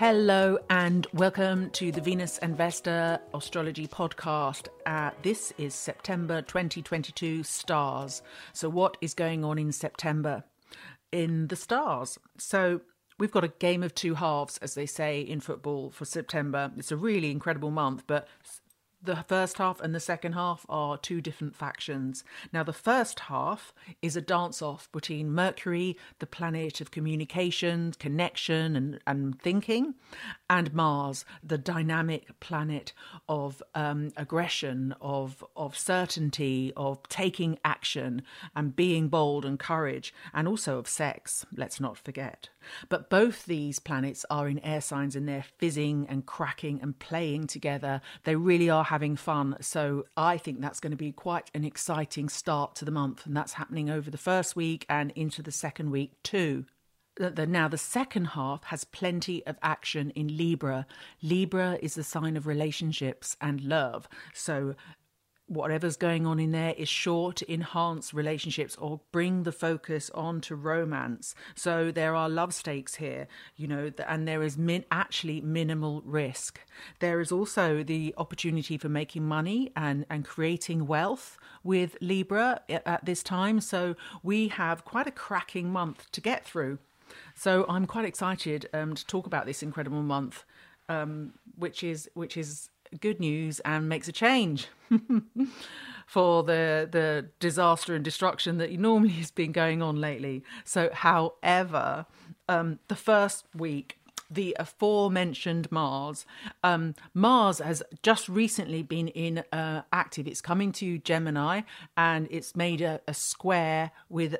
Hello and welcome to the Venus and Vesta Astrology Podcast. Uh, this is September 2022 stars. So, what is going on in September in the stars? So, we've got a game of two halves, as they say in football, for September. It's a really incredible month, but the first half and the second half are two different factions. Now, the first half is a dance off between Mercury, the planet of communication, connection, and, and thinking, and Mars, the dynamic planet of um, aggression, of, of certainty, of taking action, and being bold and courage, and also of sex, let's not forget. But both these planets are in air signs and they're fizzing and cracking and playing together. They really are having fun. So I think that's going to be quite an exciting start to the month. And that's happening over the first week and into the second week too. Now, the second half has plenty of action in Libra. Libra is the sign of relationships and love. So, whatever's going on in there is sure to enhance relationships or bring the focus on to romance. So there are love stakes here, you know, and there is min- actually minimal risk. There is also the opportunity for making money and, and creating wealth with Libra at this time. So we have quite a cracking month to get through. So I'm quite excited um, to talk about this incredible month, um, which is which is good news and makes a change for the the disaster and destruction that normally has been going on lately. So, however, um, the first week the aforementioned Mars. Um, Mars has just recently been in uh, active. It's coming to Gemini and it's made a, a square with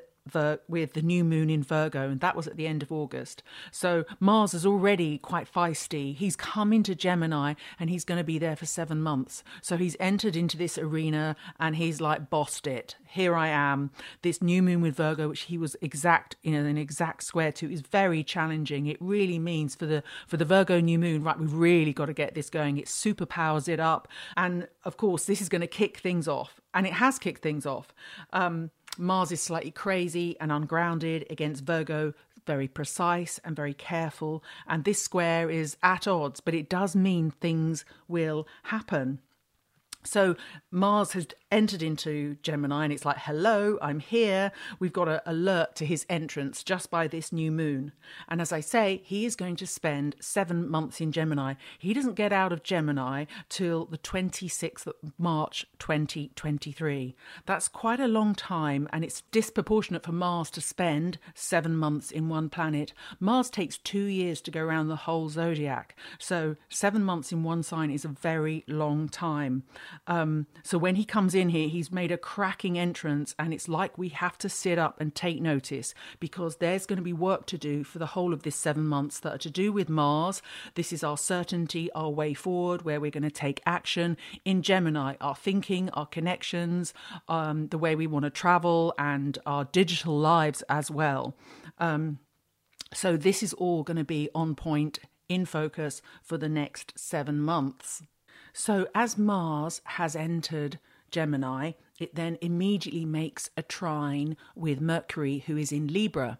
With the new moon in Virgo, and that was at the end of August. So Mars is already quite feisty. He's come into Gemini and he's going to be there for seven months. So he's entered into this arena and he's like bossed it. Here I am. This new moon with Virgo, which he was exact, you know, an exact square to, is very challenging. It really means for the for the Virgo new moon, right? We've really got to get this going. It superpowers it up, and of course, this is going to kick things off, and it has kicked things off. Um, Mars is slightly crazy and ungrounded against Virgo, very precise and very careful. And this square is at odds, but it does mean things will happen. So Mars has entered into Gemini and it's like, hello, I'm here. We've got an alert to his entrance just by this new moon. And as I say, he is going to spend seven months in Gemini. He doesn't get out of Gemini till the 26th of March 2023. That's quite a long time and it's disproportionate for Mars to spend seven months in one planet. Mars takes two years to go around the whole zodiac. So seven months in one sign is a very long time. Um, so when he comes in, in here, he's made a cracking entrance, and it's like we have to sit up and take notice because there's going to be work to do for the whole of this seven months that are to do with Mars. This is our certainty, our way forward, where we're going to take action in Gemini, our thinking, our connections, um, the way we want to travel, and our digital lives as well. Um, so, this is all going to be on point in focus for the next seven months. So, as Mars has entered Gemini, it then immediately makes a trine with Mercury, who is in Libra.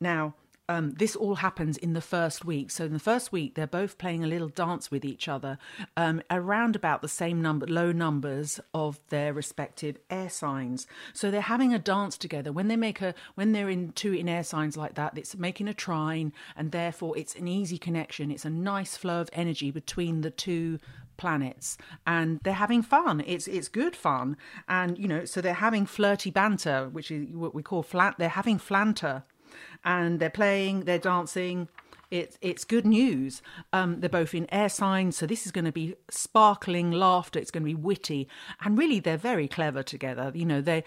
Now, um, this all happens in the first week. So in the first week, they're both playing a little dance with each other um, around about the same number, low numbers of their respective air signs. So they're having a dance together. When they make a, when they're in two in air signs like that, it's making a trine, and therefore it's an easy connection. It's a nice flow of energy between the two planets and they're having fun it's it's good fun and you know so they're having flirty banter which is what we call flat they're having flanter and they're playing they're dancing it's it's good news. Um, they're both in air signs, so this is going to be sparkling laughter. It's going to be witty, and really they're very clever together. You know, they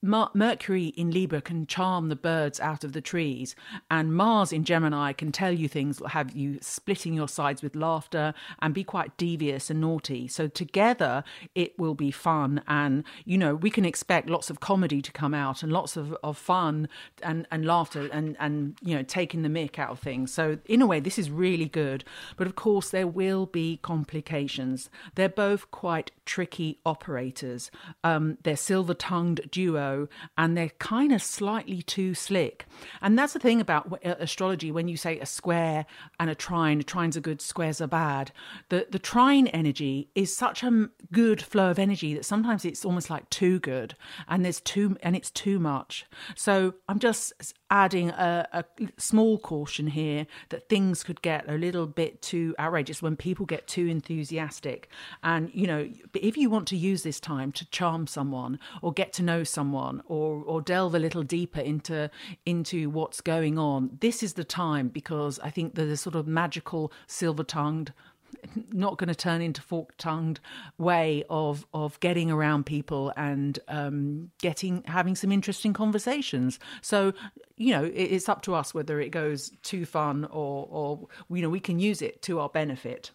Mercury in Libra can charm the birds out of the trees, and Mars in Gemini can tell you things, have you splitting your sides with laughter, and be quite devious and naughty. So, together, it will be fun. And, you know, we can expect lots of comedy to come out and lots of, of fun and, and laughter and, and, you know, taking the mick out of things. So, in a way, this is really good. But of course, there will be complications. They're both quite tricky operators. Um, they're silver tongued duo and they're kind of slightly too slick. And that's the thing about uh, astrology when you say a square and a trine, trines are good, squares are bad. The the trine energy is such a good flow of energy that sometimes it's almost like too good and there's too and it's too much. So I'm just adding a, a small caution here that things could get a little bit too outrageous when people get too enthusiastic. And you know, if you want to use this time to charm someone or get to know someone or or delve a little deeper into into what's going on, this is the time because I think the sort of magical silver tongued not going to turn into fork-tongued way of of getting around people and um, getting having some interesting conversations. So you know, it's up to us whether it goes too fun or or you know we can use it to our benefit.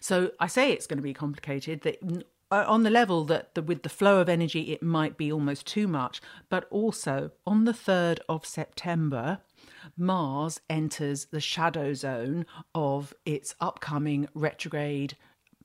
So I say it's going to be complicated. That uh, on the level that the, with the flow of energy, it might be almost too much, but also on the 3rd of September, Mars enters the shadow zone of its upcoming retrograde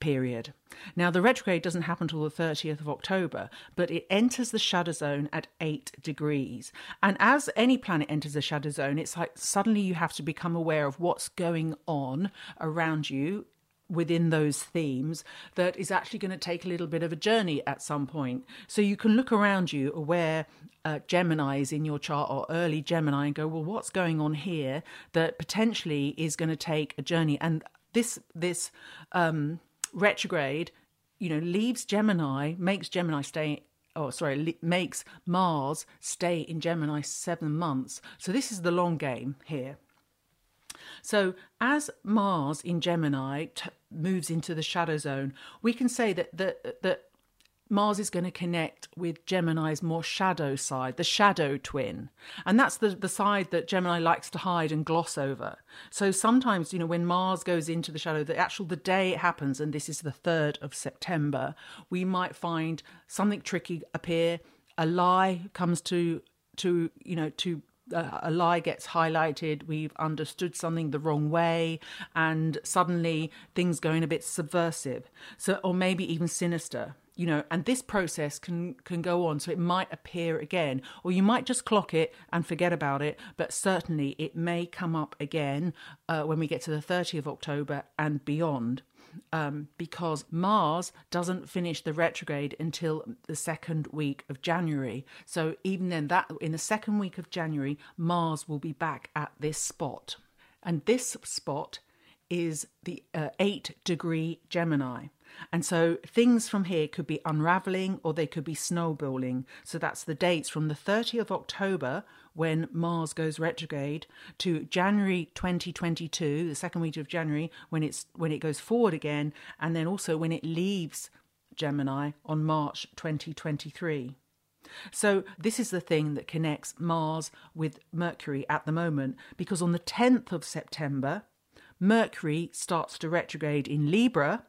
period. Now, the retrograde doesn't happen until the 30th of October, but it enters the shadow zone at 8 degrees. And as any planet enters the shadow zone, it's like suddenly you have to become aware of what's going on around you within those themes that is actually going to take a little bit of a journey at some point. So you can look around you where uh, Gemini is in your chart or early Gemini and go, well, what's going on here that potentially is going to take a journey? And this this um, retrograde, you know, leaves Gemini, makes Gemini stay oh sorry makes mars stay in gemini seven months. So this is the long game here. So, as Mars in Gemini t- moves into the shadow zone, we can say that that that Mars is going to connect with Gemini's more shadow side, the shadow twin. And that's the, the side that Gemini likes to hide and gloss over. So sometimes, you know, when Mars goes into the shadow, the actual the day it happens, and this is the 3rd of September, we might find something tricky appear. A lie comes to to you know to uh, a lie gets highlighted, we've understood something the wrong way, and suddenly things going a bit subversive. So, or maybe even sinister you know and this process can can go on. So it might appear again or you might just clock it and forget about it but certainly it may come up again uh, when we get to the 30th of october and beyond. Um, because Mars doesn't finish the retrograde until the second week of January. So even then, that in the second week of January, Mars will be back at this spot, and this spot is the uh, eight degree Gemini. And so things from here could be unraveling or they could be snowballing. So that's the dates from the 30th of October when Mars goes retrograde to January 2022, the second week of January when it's when it goes forward again and then also when it leaves Gemini on March 2023. So, this is the thing that connects Mars with Mercury at the moment because on the 10th of September, Mercury starts to retrograde in Libra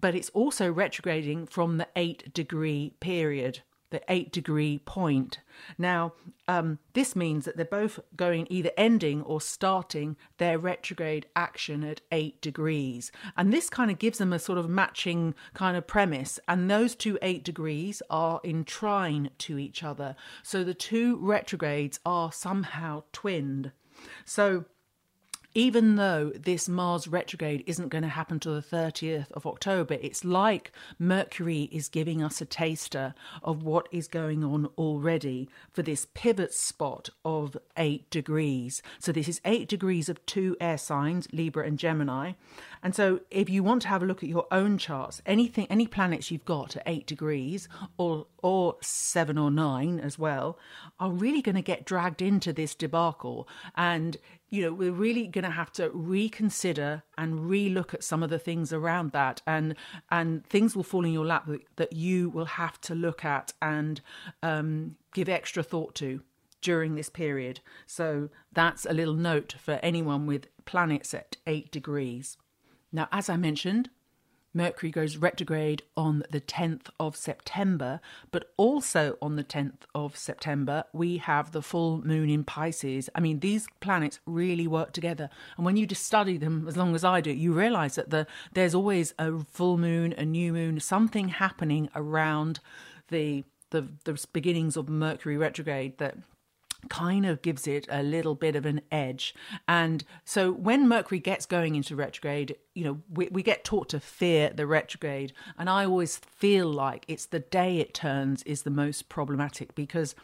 but it's also retrograding from the eight degree period, the eight degree point. Now, um, this means that they're both going either ending or starting their retrograde action at eight degrees. And this kind of gives them a sort of matching kind of premise. And those two eight degrees are in trine to each other. So the two retrogrades are somehow twinned. So even though this Mars retrograde isn't going to happen till the 30th of October, it's like Mercury is giving us a taster of what is going on already for this pivot spot of eight degrees. So, this is eight degrees of two air signs, Libra and Gemini. And so, if you want to have a look at your own charts, anything, any planets you've got at eight degrees or or seven or nine as well, are really going to get dragged into this debacle. And you know, we're really going to have to reconsider and relook at some of the things around that, and and things will fall in your lap that, that you will have to look at and um, give extra thought to during this period. So that's a little note for anyone with planets at eight degrees. Now, as I mentioned, Mercury goes retrograde on the 10th of September, but also on the 10th of September, we have the full moon in Pisces. I mean, these planets really work together. And when you just study them as long as I do, you realize that the, there's always a full moon, a new moon, something happening around the the the beginnings of Mercury retrograde that kind of gives it a little bit of an edge. And so when Mercury gets going into retrograde, you know, we, we get taught to fear the retrograde. And I always feel like it's the day it turns is the most problematic because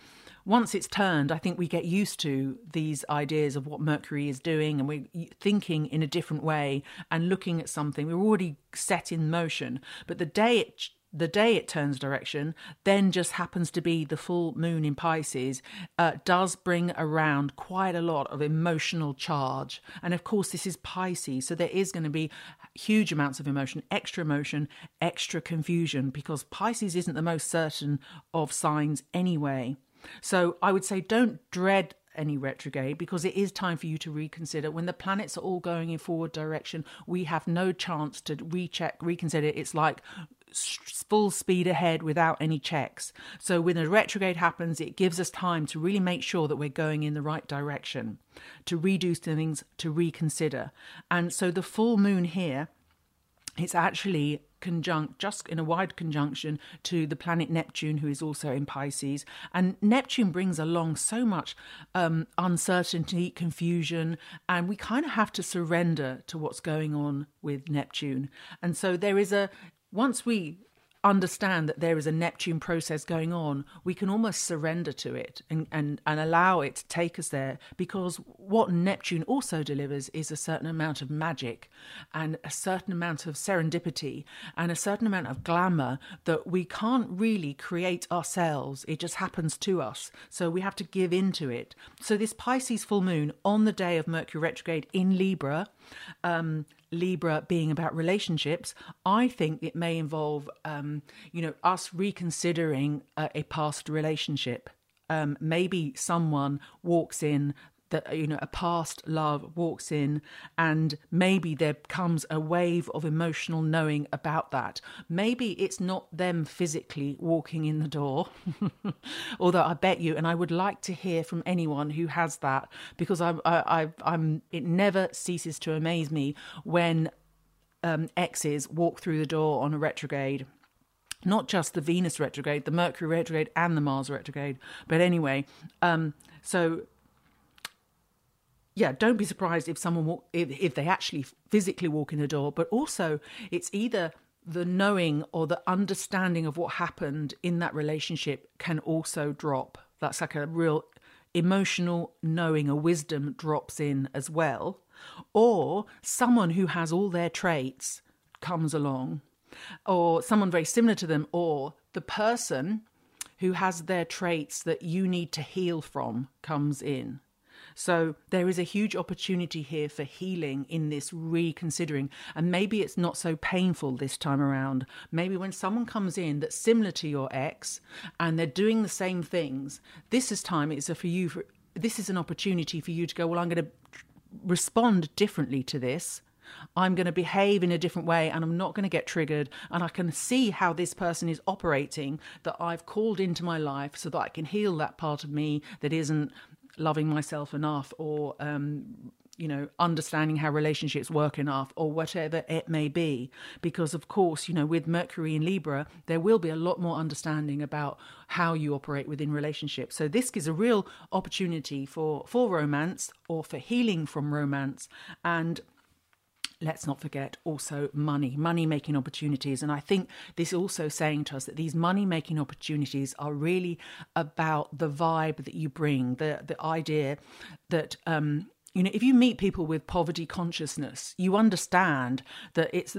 once it's turned, I think we get used to these ideas of what Mercury is doing and we're thinking in a different way and looking at something. We're already set in motion. But the day it the day it turns direction, then just happens to be the full moon in Pisces, uh, does bring around quite a lot of emotional charge. And of course, this is Pisces, so there is going to be huge amounts of emotion, extra emotion, extra confusion, because Pisces isn't the most certain of signs anyway. So I would say don't dread any retrograde because it is time for you to reconsider. When the planets are all going in forward direction, we have no chance to recheck, reconsider. It's like full speed ahead without any checks. So when a retrograde happens, it gives us time to really make sure that we're going in the right direction, to redo things, to reconsider. And so the full moon here, it's actually conjunct, just in a wide conjunction to the planet Neptune, who is also in Pisces. And Neptune brings along so much um, uncertainty, confusion, and we kind of have to surrender to what's going on with Neptune. And so there is a once we understand that there is a Neptune process going on, we can almost surrender to it and, and, and allow it to take us there because what Neptune also delivers is a certain amount of magic and a certain amount of serendipity and a certain amount of glamour that we can't really create ourselves. It just happens to us. So we have to give into it. So this Pisces full moon on the day of Mercury retrograde in Libra, um, Libra being about relationships, I think it may involve, um, you know, us reconsidering a, a past relationship. Um, maybe someone walks in that you know a past love walks in and maybe there comes a wave of emotional knowing about that maybe it's not them physically walking in the door although i bet you and i would like to hear from anyone who has that because i i i'm it never ceases to amaze me when um, exes walk through the door on a retrograde not just the Venus retrograde, the Mercury retrograde, and the Mars retrograde. But anyway, um, so yeah, don't be surprised if someone walk, if, if they actually physically walk in the door, but also it's either the knowing or the understanding of what happened in that relationship can also drop. That's like a real emotional knowing, a wisdom drops in as well. Or someone who has all their traits comes along, or someone very similar to them, or the person who has their traits that you need to heal from comes in. So there is a huge opportunity here for healing in this reconsidering. And maybe it's not so painful this time around. Maybe when someone comes in that's similar to your ex and they're doing the same things, this is time it's a for you for this is an opportunity for you to go, well, I'm going to respond differently to this. I'm going to behave in a different way and I'm not going to get triggered. And I can see how this person is operating that I've called into my life so that I can heal that part of me that isn't loving myself enough or um, you know understanding how relationships work enough or whatever it may be. Because of course you know with mercury in libra there will be a lot more understanding about how you operate within relationships. So this gives a real opportunity for for romance or for healing from romance. And let's not forget also money, money making opportunities. And I think this is also saying to us that these money making opportunities are really about the vibe that you bring, the the idea that um, you know, if you meet people with poverty consciousness, you understand that it's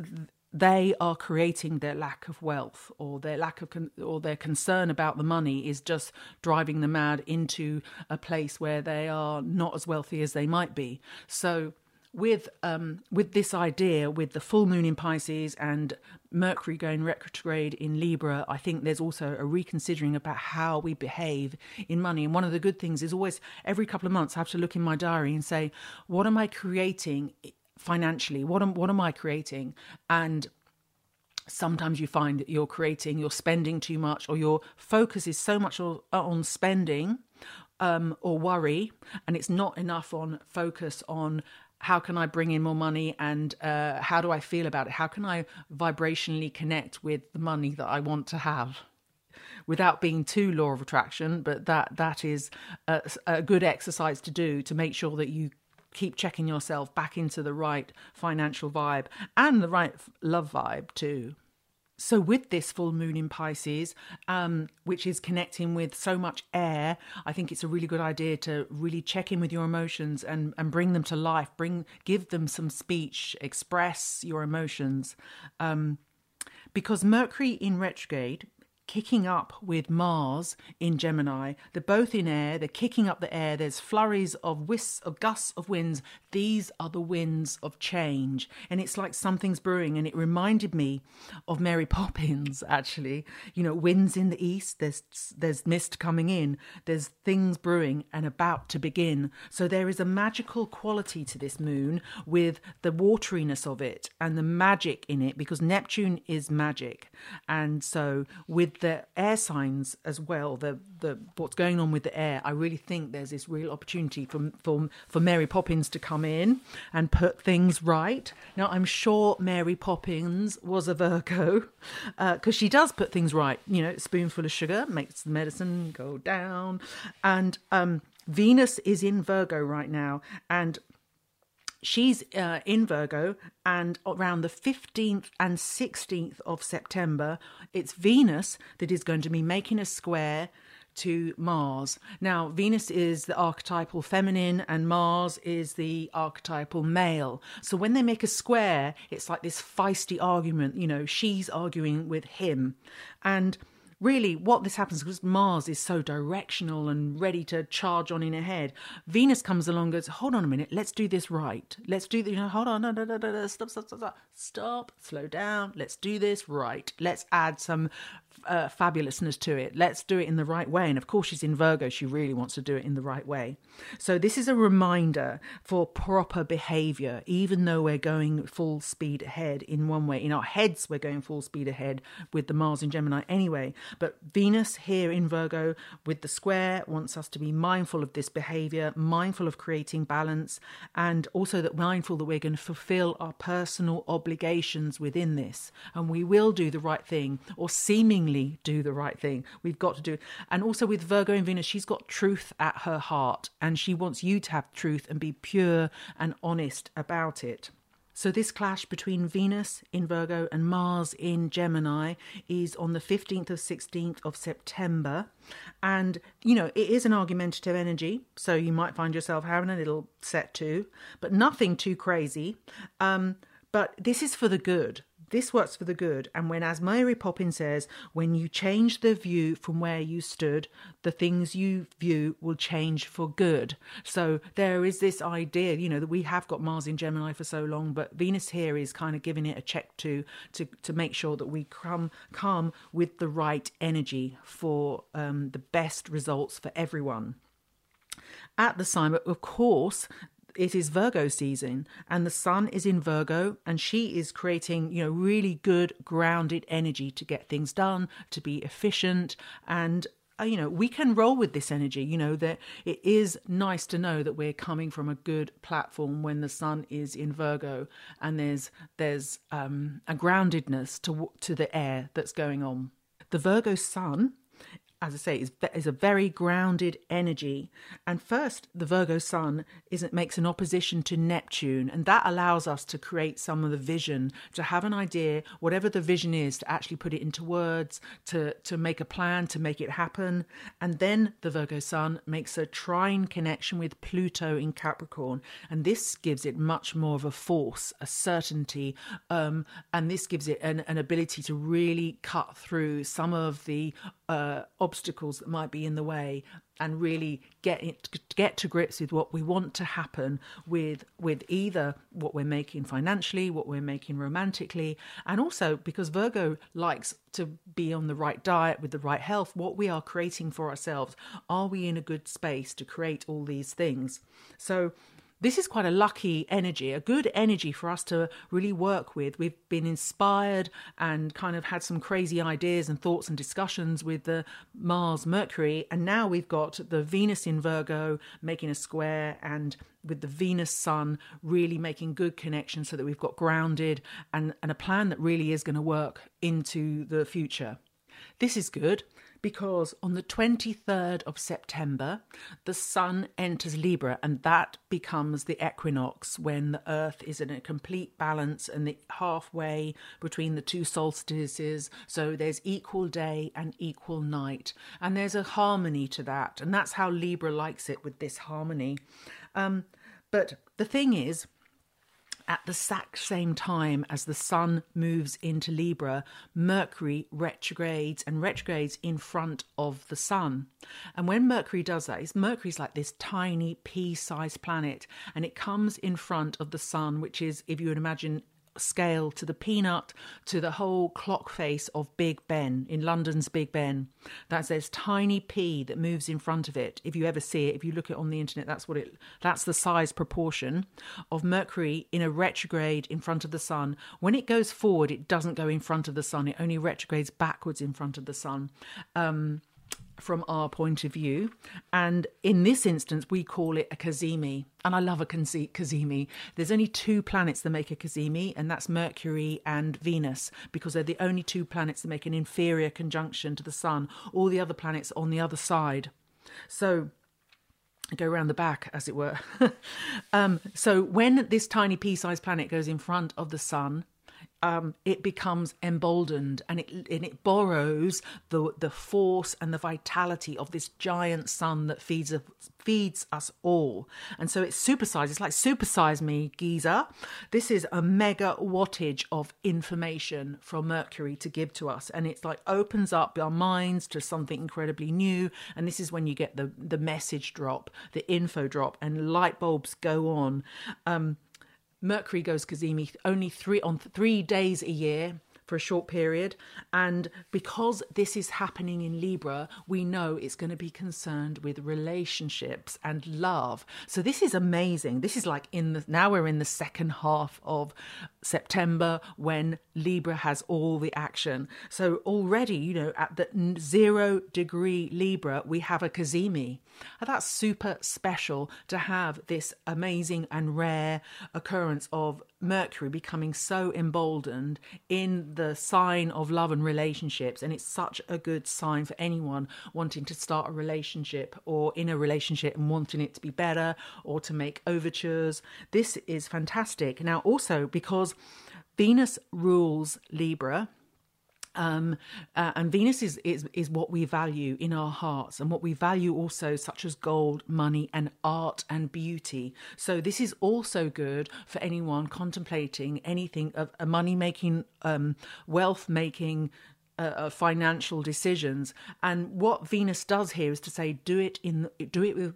they are creating their lack of wealth or their lack of con- or their concern about the money is just driving them mad into a place where they are not as wealthy as they might be. So with um, with this idea, with the full moon in Pisces and Mercury going retrograde in Libra, I think there's also a reconsidering about how we behave in money. And one of the good things is always every couple of months I have to look in my diary and say, what am I creating financially? What am what am I creating? And sometimes you find that you're creating, you're spending too much, or your focus is so much on spending um, or worry, and it's not enough on focus on how can I bring in more money and uh, how do I feel about it? How can I vibrationally connect with the money that I want to have? without being too law of attraction, but that that is a, a good exercise to do to make sure that you keep checking yourself back into the right financial vibe and the right love vibe too. So, with this full moon in Pisces, um, which is connecting with so much air, I think it's a really good idea to really check in with your emotions and, and bring them to life. Bring, give them some speech, express your emotions. Um, because Mercury in retrograde kicking up with Mars in Gemini. They're both in air, they're kicking up the air. There's flurries of wisps of gusts of winds. These are the winds of change. And it's like something's brewing. And it reminded me of Mary Poppins, actually. You know, winds in the east, there's there's mist coming in, there's things brewing and about to begin. So there is a magical quality to this moon with the wateriness of it and the magic in it, because Neptune is magic. And so with the air signs as well, the the what's going on with the air, I really think there's this real opportunity for for for Mary Poppins to come in and put things right. Now I'm sure Mary Poppins was a Virgo because uh, she does put things right. You know, spoonful of sugar makes the medicine go down, and um, Venus is in Virgo right now, and she's uh, in Virgo, and around the 15th and 16th of September, it's Venus that is going to be making a square to Mars. Now, Venus is the archetypal feminine and Mars is the archetypal male. So when they make a square, it's like this feisty argument, you know, she's arguing with him. And really what this happens because Mars is so directional and ready to charge on in ahead. Venus comes along goes, hold on a minute, let's do this right. Let's do the, you know, hold on, no, no, no, no, no, stop, stop, stop, stop, stop, slow down. Let's do this right. Let's add some uh, fabulousness to it. Let's do it in the right way. And of course, she's in Virgo. She really wants to do it in the right way. So, this is a reminder for proper behavior, even though we're going full speed ahead in one way. In our heads, we're going full speed ahead with the Mars in Gemini anyway. But Venus here in Virgo with the square wants us to be mindful of this behavior, mindful of creating balance, and also that mindful that we're going to fulfill our personal obligations within this. And we will do the right thing or seemingly do the right thing. We've got to do. And also with Virgo and Venus, she's got truth at her heart and she wants you to have truth and be pure and honest about it. So, this clash between Venus in Virgo and Mars in Gemini is on the 15th of 16th of September. And, you know, it is an argumentative energy. So, you might find yourself having a little set to, but nothing too crazy. Um, but this is for the good. This works for the good. And when, as Mary Poppins says, when you change the view from where you stood, the things you view will change for good. So there is this idea, you know, that we have got Mars in Gemini for so long, but Venus here is kind of giving it a check to to to make sure that we come come with the right energy for um, the best results for everyone at the sign. But of course, it is Virgo season and the sun is in Virgo and she is creating, you know, really good grounded energy to get things done, to be efficient and uh, you know, we can roll with this energy. You know, that it is nice to know that we're coming from a good platform when the sun is in Virgo and there's there's um, a groundedness to to the air that's going on. The Virgo sun as I say, is, is a very grounded energy. And first, the Virgo sun is it makes an opposition to Neptune, and that allows us to create some of the vision, to have an idea, whatever the vision is, to actually put it into words, to to make a plan, to make it happen. And then the Virgo sun makes a trine connection with Pluto in Capricorn, and this gives it much more of a force, a certainty, um, and this gives it an, an ability to really cut through some of the uh, obstacles that might be in the way and really get it, get to grips with what we want to happen with with either what we're making financially, what we're making romantically, and also because Virgo likes to be on the right diet with the right health, what we are creating for ourselves. Are we in a good space to create all these things? So this is quite a lucky energy, a good energy for us to really work with. We've been inspired and kind of had some crazy ideas and thoughts and discussions with the Mars Mercury. And now we've got the Venus in Virgo making a square and with the Venus Sun really making good connections so that we've got grounded and, and a plan that really is going to work into the future. This is good because on the 23rd of September, the sun enters Libra, and that becomes the equinox when the earth is in a complete balance and the halfway between the two solstices. So there's equal day and equal night, and there's a harmony to that, and that's how Libra likes it with this harmony. Um, but the thing is, at the exact same time as the sun moves into Libra, Mercury retrogrades and retrogrades in front of the sun. And when Mercury does that, Mercury's like this tiny pea sized planet and it comes in front of the sun, which is, if you would imagine scale to the peanut to the whole clock face of Big Ben in London's Big Ben. That's this tiny pea that moves in front of it. If you ever see it, if you look it on the internet, that's what it that's the size proportion of Mercury in a retrograde in front of the sun. When it goes forward, it doesn't go in front of the sun. It only retrogrades backwards in front of the sun. Um, from our point of view. And in this instance, we call it a cazimi. And I love a cazimi. There's only two planets that make a cazimi, and that's Mercury and Venus, because they're the only two planets that make an inferior conjunction to the Sun. All the other planets on the other side. So go around the back, as it were. um, so when this tiny pea-sized planet goes in front of the Sun, um, it becomes emboldened and it and it borrows the the force and the vitality of this giant sun that feeds feeds us all. And so it's supersized. It's like supersize me, Giza. This is a mega wattage of information from Mercury to give to us, and it's like opens up our minds to something incredibly new. And this is when you get the the message drop, the info drop, and light bulbs go on. Um, Mercury goes cazimi only three on three days a year for a short period. And because this is happening in Libra, we know it's going to be concerned with relationships and love. So this is amazing. This is like in the now we're in the second half of September when Libra has all the action. So already, you know, at the zero degree Libra, we have a cazimi. And that's super special to have this amazing and rare occurrence of Mercury becoming so emboldened in the sign of love and relationships. And it's such a good sign for anyone wanting to start a relationship or in a relationship and wanting it to be better or to make overtures. This is fantastic. Now, also because Venus rules Libra, um, uh, and Venus is, is is what we value in our hearts, and what we value also, such as gold, money, and art and beauty. So this is also good for anyone contemplating anything of a money making, um, wealth making. Uh, uh, financial decisions and what venus does here is to say do it in do it with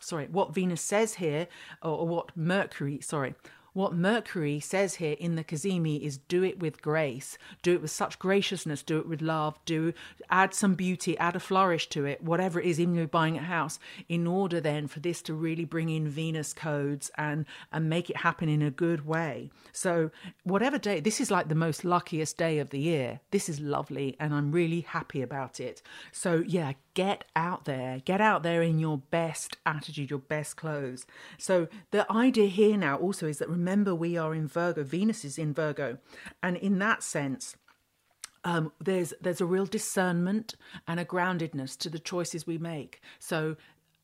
sorry what venus says here or, or what mercury sorry what Mercury says here in the cazimi is do it with grace, do it with such graciousness, do it with love, do add some beauty, add a flourish to it, whatever it is, even though buying a house, in order then for this to really bring in Venus codes and and make it happen in a good way. So whatever day, this is like the most luckiest day of the year. This is lovely, and I'm really happy about it. So yeah, get out there, get out there in your best attitude, your best clothes. So the idea here now also is that remember we are in Virgo, Venus is in Virgo, and in that sense, um, there's there's a real discernment and a groundedness to the choices we make. So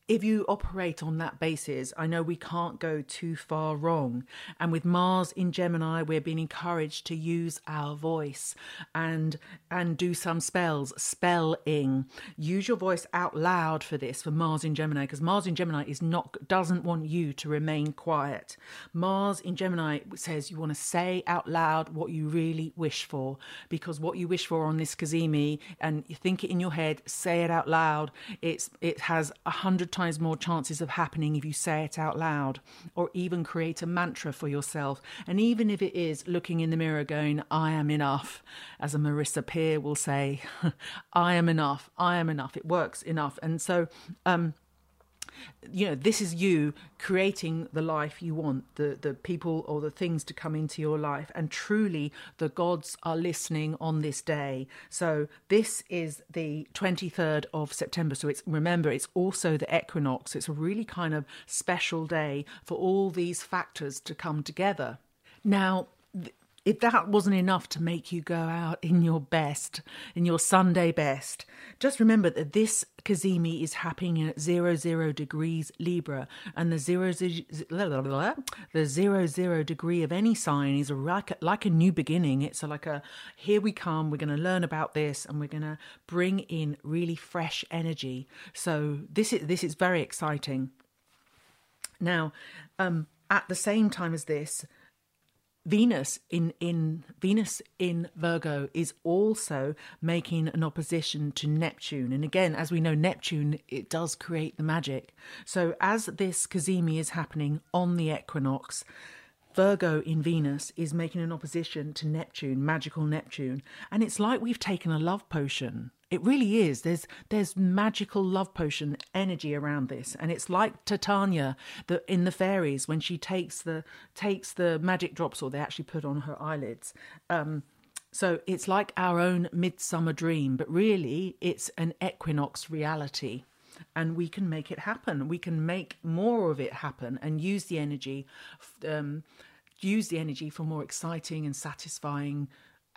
if you operate on that basis, I know we can't go too far wrong. And with Mars in Gemini, we're being encouraged to use our voice and and do some spells, spelling. Use your voice out loud for this for Mars in Gemini, because Mars in Gemini is not doesn't want you to remain quiet. Mars in Gemini says you want to say out loud what you really wish for, because what you wish for on this cazimi, and you think it in your head, say it out loud. It's it has a hundred times more chances of happening if you say it out loud or even create a mantra for yourself. And even if it is looking in the mirror going, I am enough, as a Marissa Peer will say, I am enough, I am enough, it works enough. And so, um, you know this is you creating the life you want the the people or the things to come into your life. And truly the gods are listening on this day. So this is the 23rd of september. So it's remember it's also the equinox. It's a really kind of special day for all these factors to come together. Now if that wasn't enough to make you go out in your best, in your Sunday best, just remember that this Cazimi is happening at zero zero degrees Libra, and the zero the zero zero degree of any sign is like a, like a new beginning. It's like a here we come. We're going to learn about this, and we're going to bring in really fresh energy. So this is this is very exciting. Now, um, at the same time as this Venus in in Venus in Virgo is also making an opposition to Neptune, and again, as we know, Neptune it does create the magic. So as this Cazimi is happening on the equinox, Virgo in Venus is making an opposition to Neptune, magical Neptune, and it's like we've taken a love potion it really is. There's there's magical love potion energy around this, and it's like Titania the in the fairies when she takes the takes the magic drops, or they actually put on her eyelids. Um, so it's like our own midsummer dream, but really it's an equinox reality. And we can make it happen. We can make more of it happen and use the energy, um, use the energy for more exciting and satisfying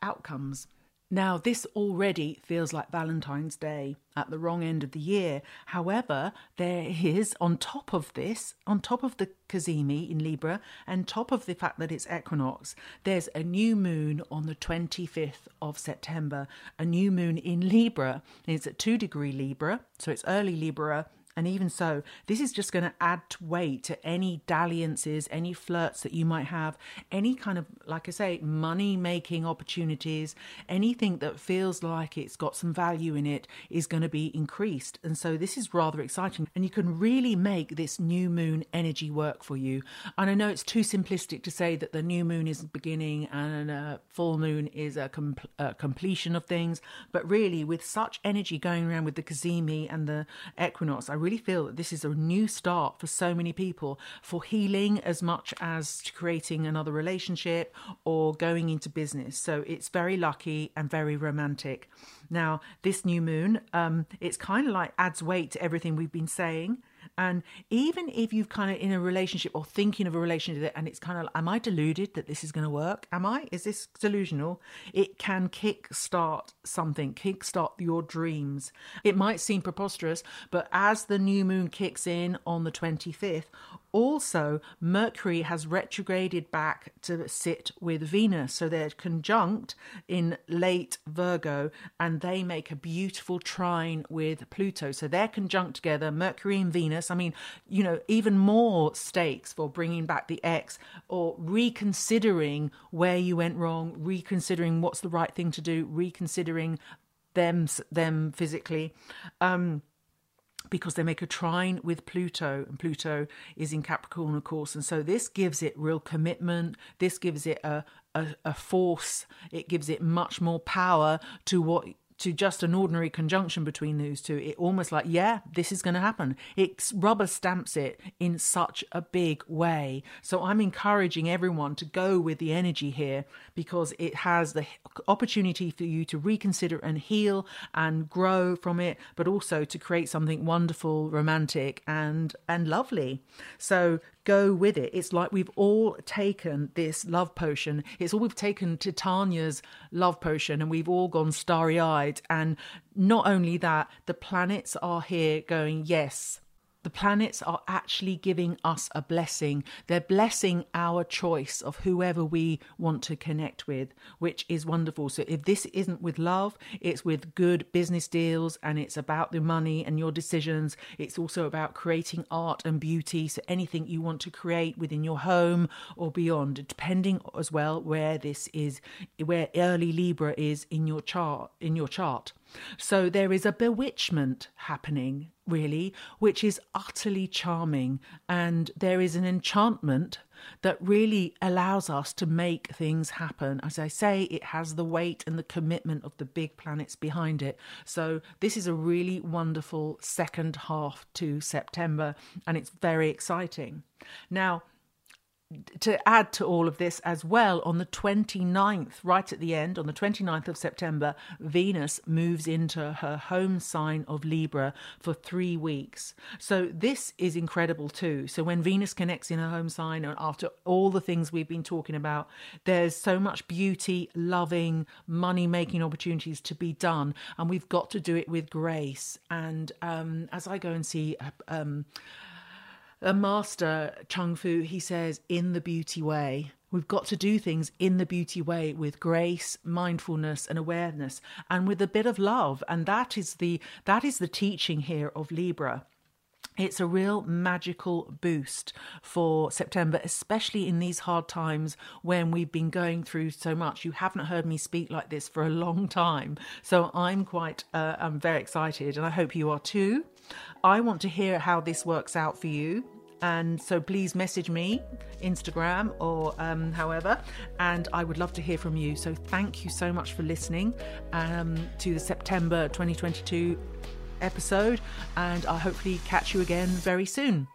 outcomes. Now, this already feels like Valentine's Day at the wrong end of the year. However, there is, on top of this, on top of the Cazimi in Libra, and top of the fact that it's equinox, there's a new moon on the 25th of September, a new moon in Libra. It's at 2 degree Libra, so it's early Libra and even so, this is just going to add weight to any dalliances, any flirts that you might have, any kind of, like I say, money making opportunities, anything that feels like it's got some value in it is going to be increased. And so this is rather exciting. And you can really make this new moon energy work for you. And I know it's too simplistic to say that the new moon is beginning and a full moon is a, com- a completion of things. But really, with such energy going around with the Cazimi and the equinox, I really really feel that this is a new start for so many people for healing as much as to creating another relationship or going into business. So it's very lucky and very romantic. Now, this new moon, um, it's kind of like adds weight to everything we've been saying. And even if you've kind of in a relationship or thinking of a relationship and it's kind of, am I deluded that this is going to work? Am I? Is this delusional? It can kickstart something, kickstart your dreams. It might seem preposterous, but as the new moon kicks in on the 25th, also Mercury has retrograded back to sit with Venus. So they're conjunct in late Virgo and they make a beautiful trine with Pluto. So they're conjunct together, Mercury and Venus I mean, you know, even more stakes for bringing back the ex or reconsidering where you went wrong, reconsidering what's the right thing to do, reconsidering them them physically. Um, because they make a trine with Pluto, and Pluto is in Capricorn, of course. And so this gives it real commitment. This gives it a, a, a force. It gives it much more power to what to just an ordinary conjunction between those two, it almost like, yeah, this is going to happen. It rubber stamps it in such a big way. So I'm encouraging everyone to go with the energy here because it has the opportunity for you to reconsider and heal and grow from it, but also to create something wonderful, romantic, and and lovely. So go with it. It's like we've all taken this love potion. It's all we've taken Titania's love potion and we've all gone starry eyed. And not only that, the planets are here going, yes, the planets are actually giving us a blessing. They're blessing our choice of whoever we want to connect with, which is wonderful. So, if this isn't with love, it's with good business deals and it's about the money and your decisions. It's also about creating art and beauty. So, anything you want to create within your home or beyond, depending as well where this is, where early Libra is in your chart, in your chart. So there is a bewitchment happening, really, which is utterly charming. And there is an enchantment that really allows us to make things happen. As I say, it has the weight and the commitment of the big planets behind it. So this is a really wonderful second half to September, and it's very exciting. Now, to add to all of this as well, on the 29th, right at the end, on the 29th of September, Venus moves into her home sign of Libra for three weeks. So this is incredible too. So when Venus connects in her home sign, and after all the things we've been talking about, there's so much beauty, loving, money making opportunities to be done. And we've got to do it with grace. And um, as I go and see, um, a master Chung Fu, he says, in the beauty way. We've got to do things in the beauty way with grace, mindfulness, and awareness, and with a bit of love. And that is the that is the teaching here of Libra. It's a real magical boost for September, especially in these hard times when we've been going through so much. You haven't heard me speak like this for a long time, so I'm quite, uh, I'm very excited, and I hope you are too. I want to hear how this works out for you. And so please message me, Instagram or um, however, and I would love to hear from you. So thank you so much for listening um, to the September 2022 episode, and I'll hopefully catch you again very soon.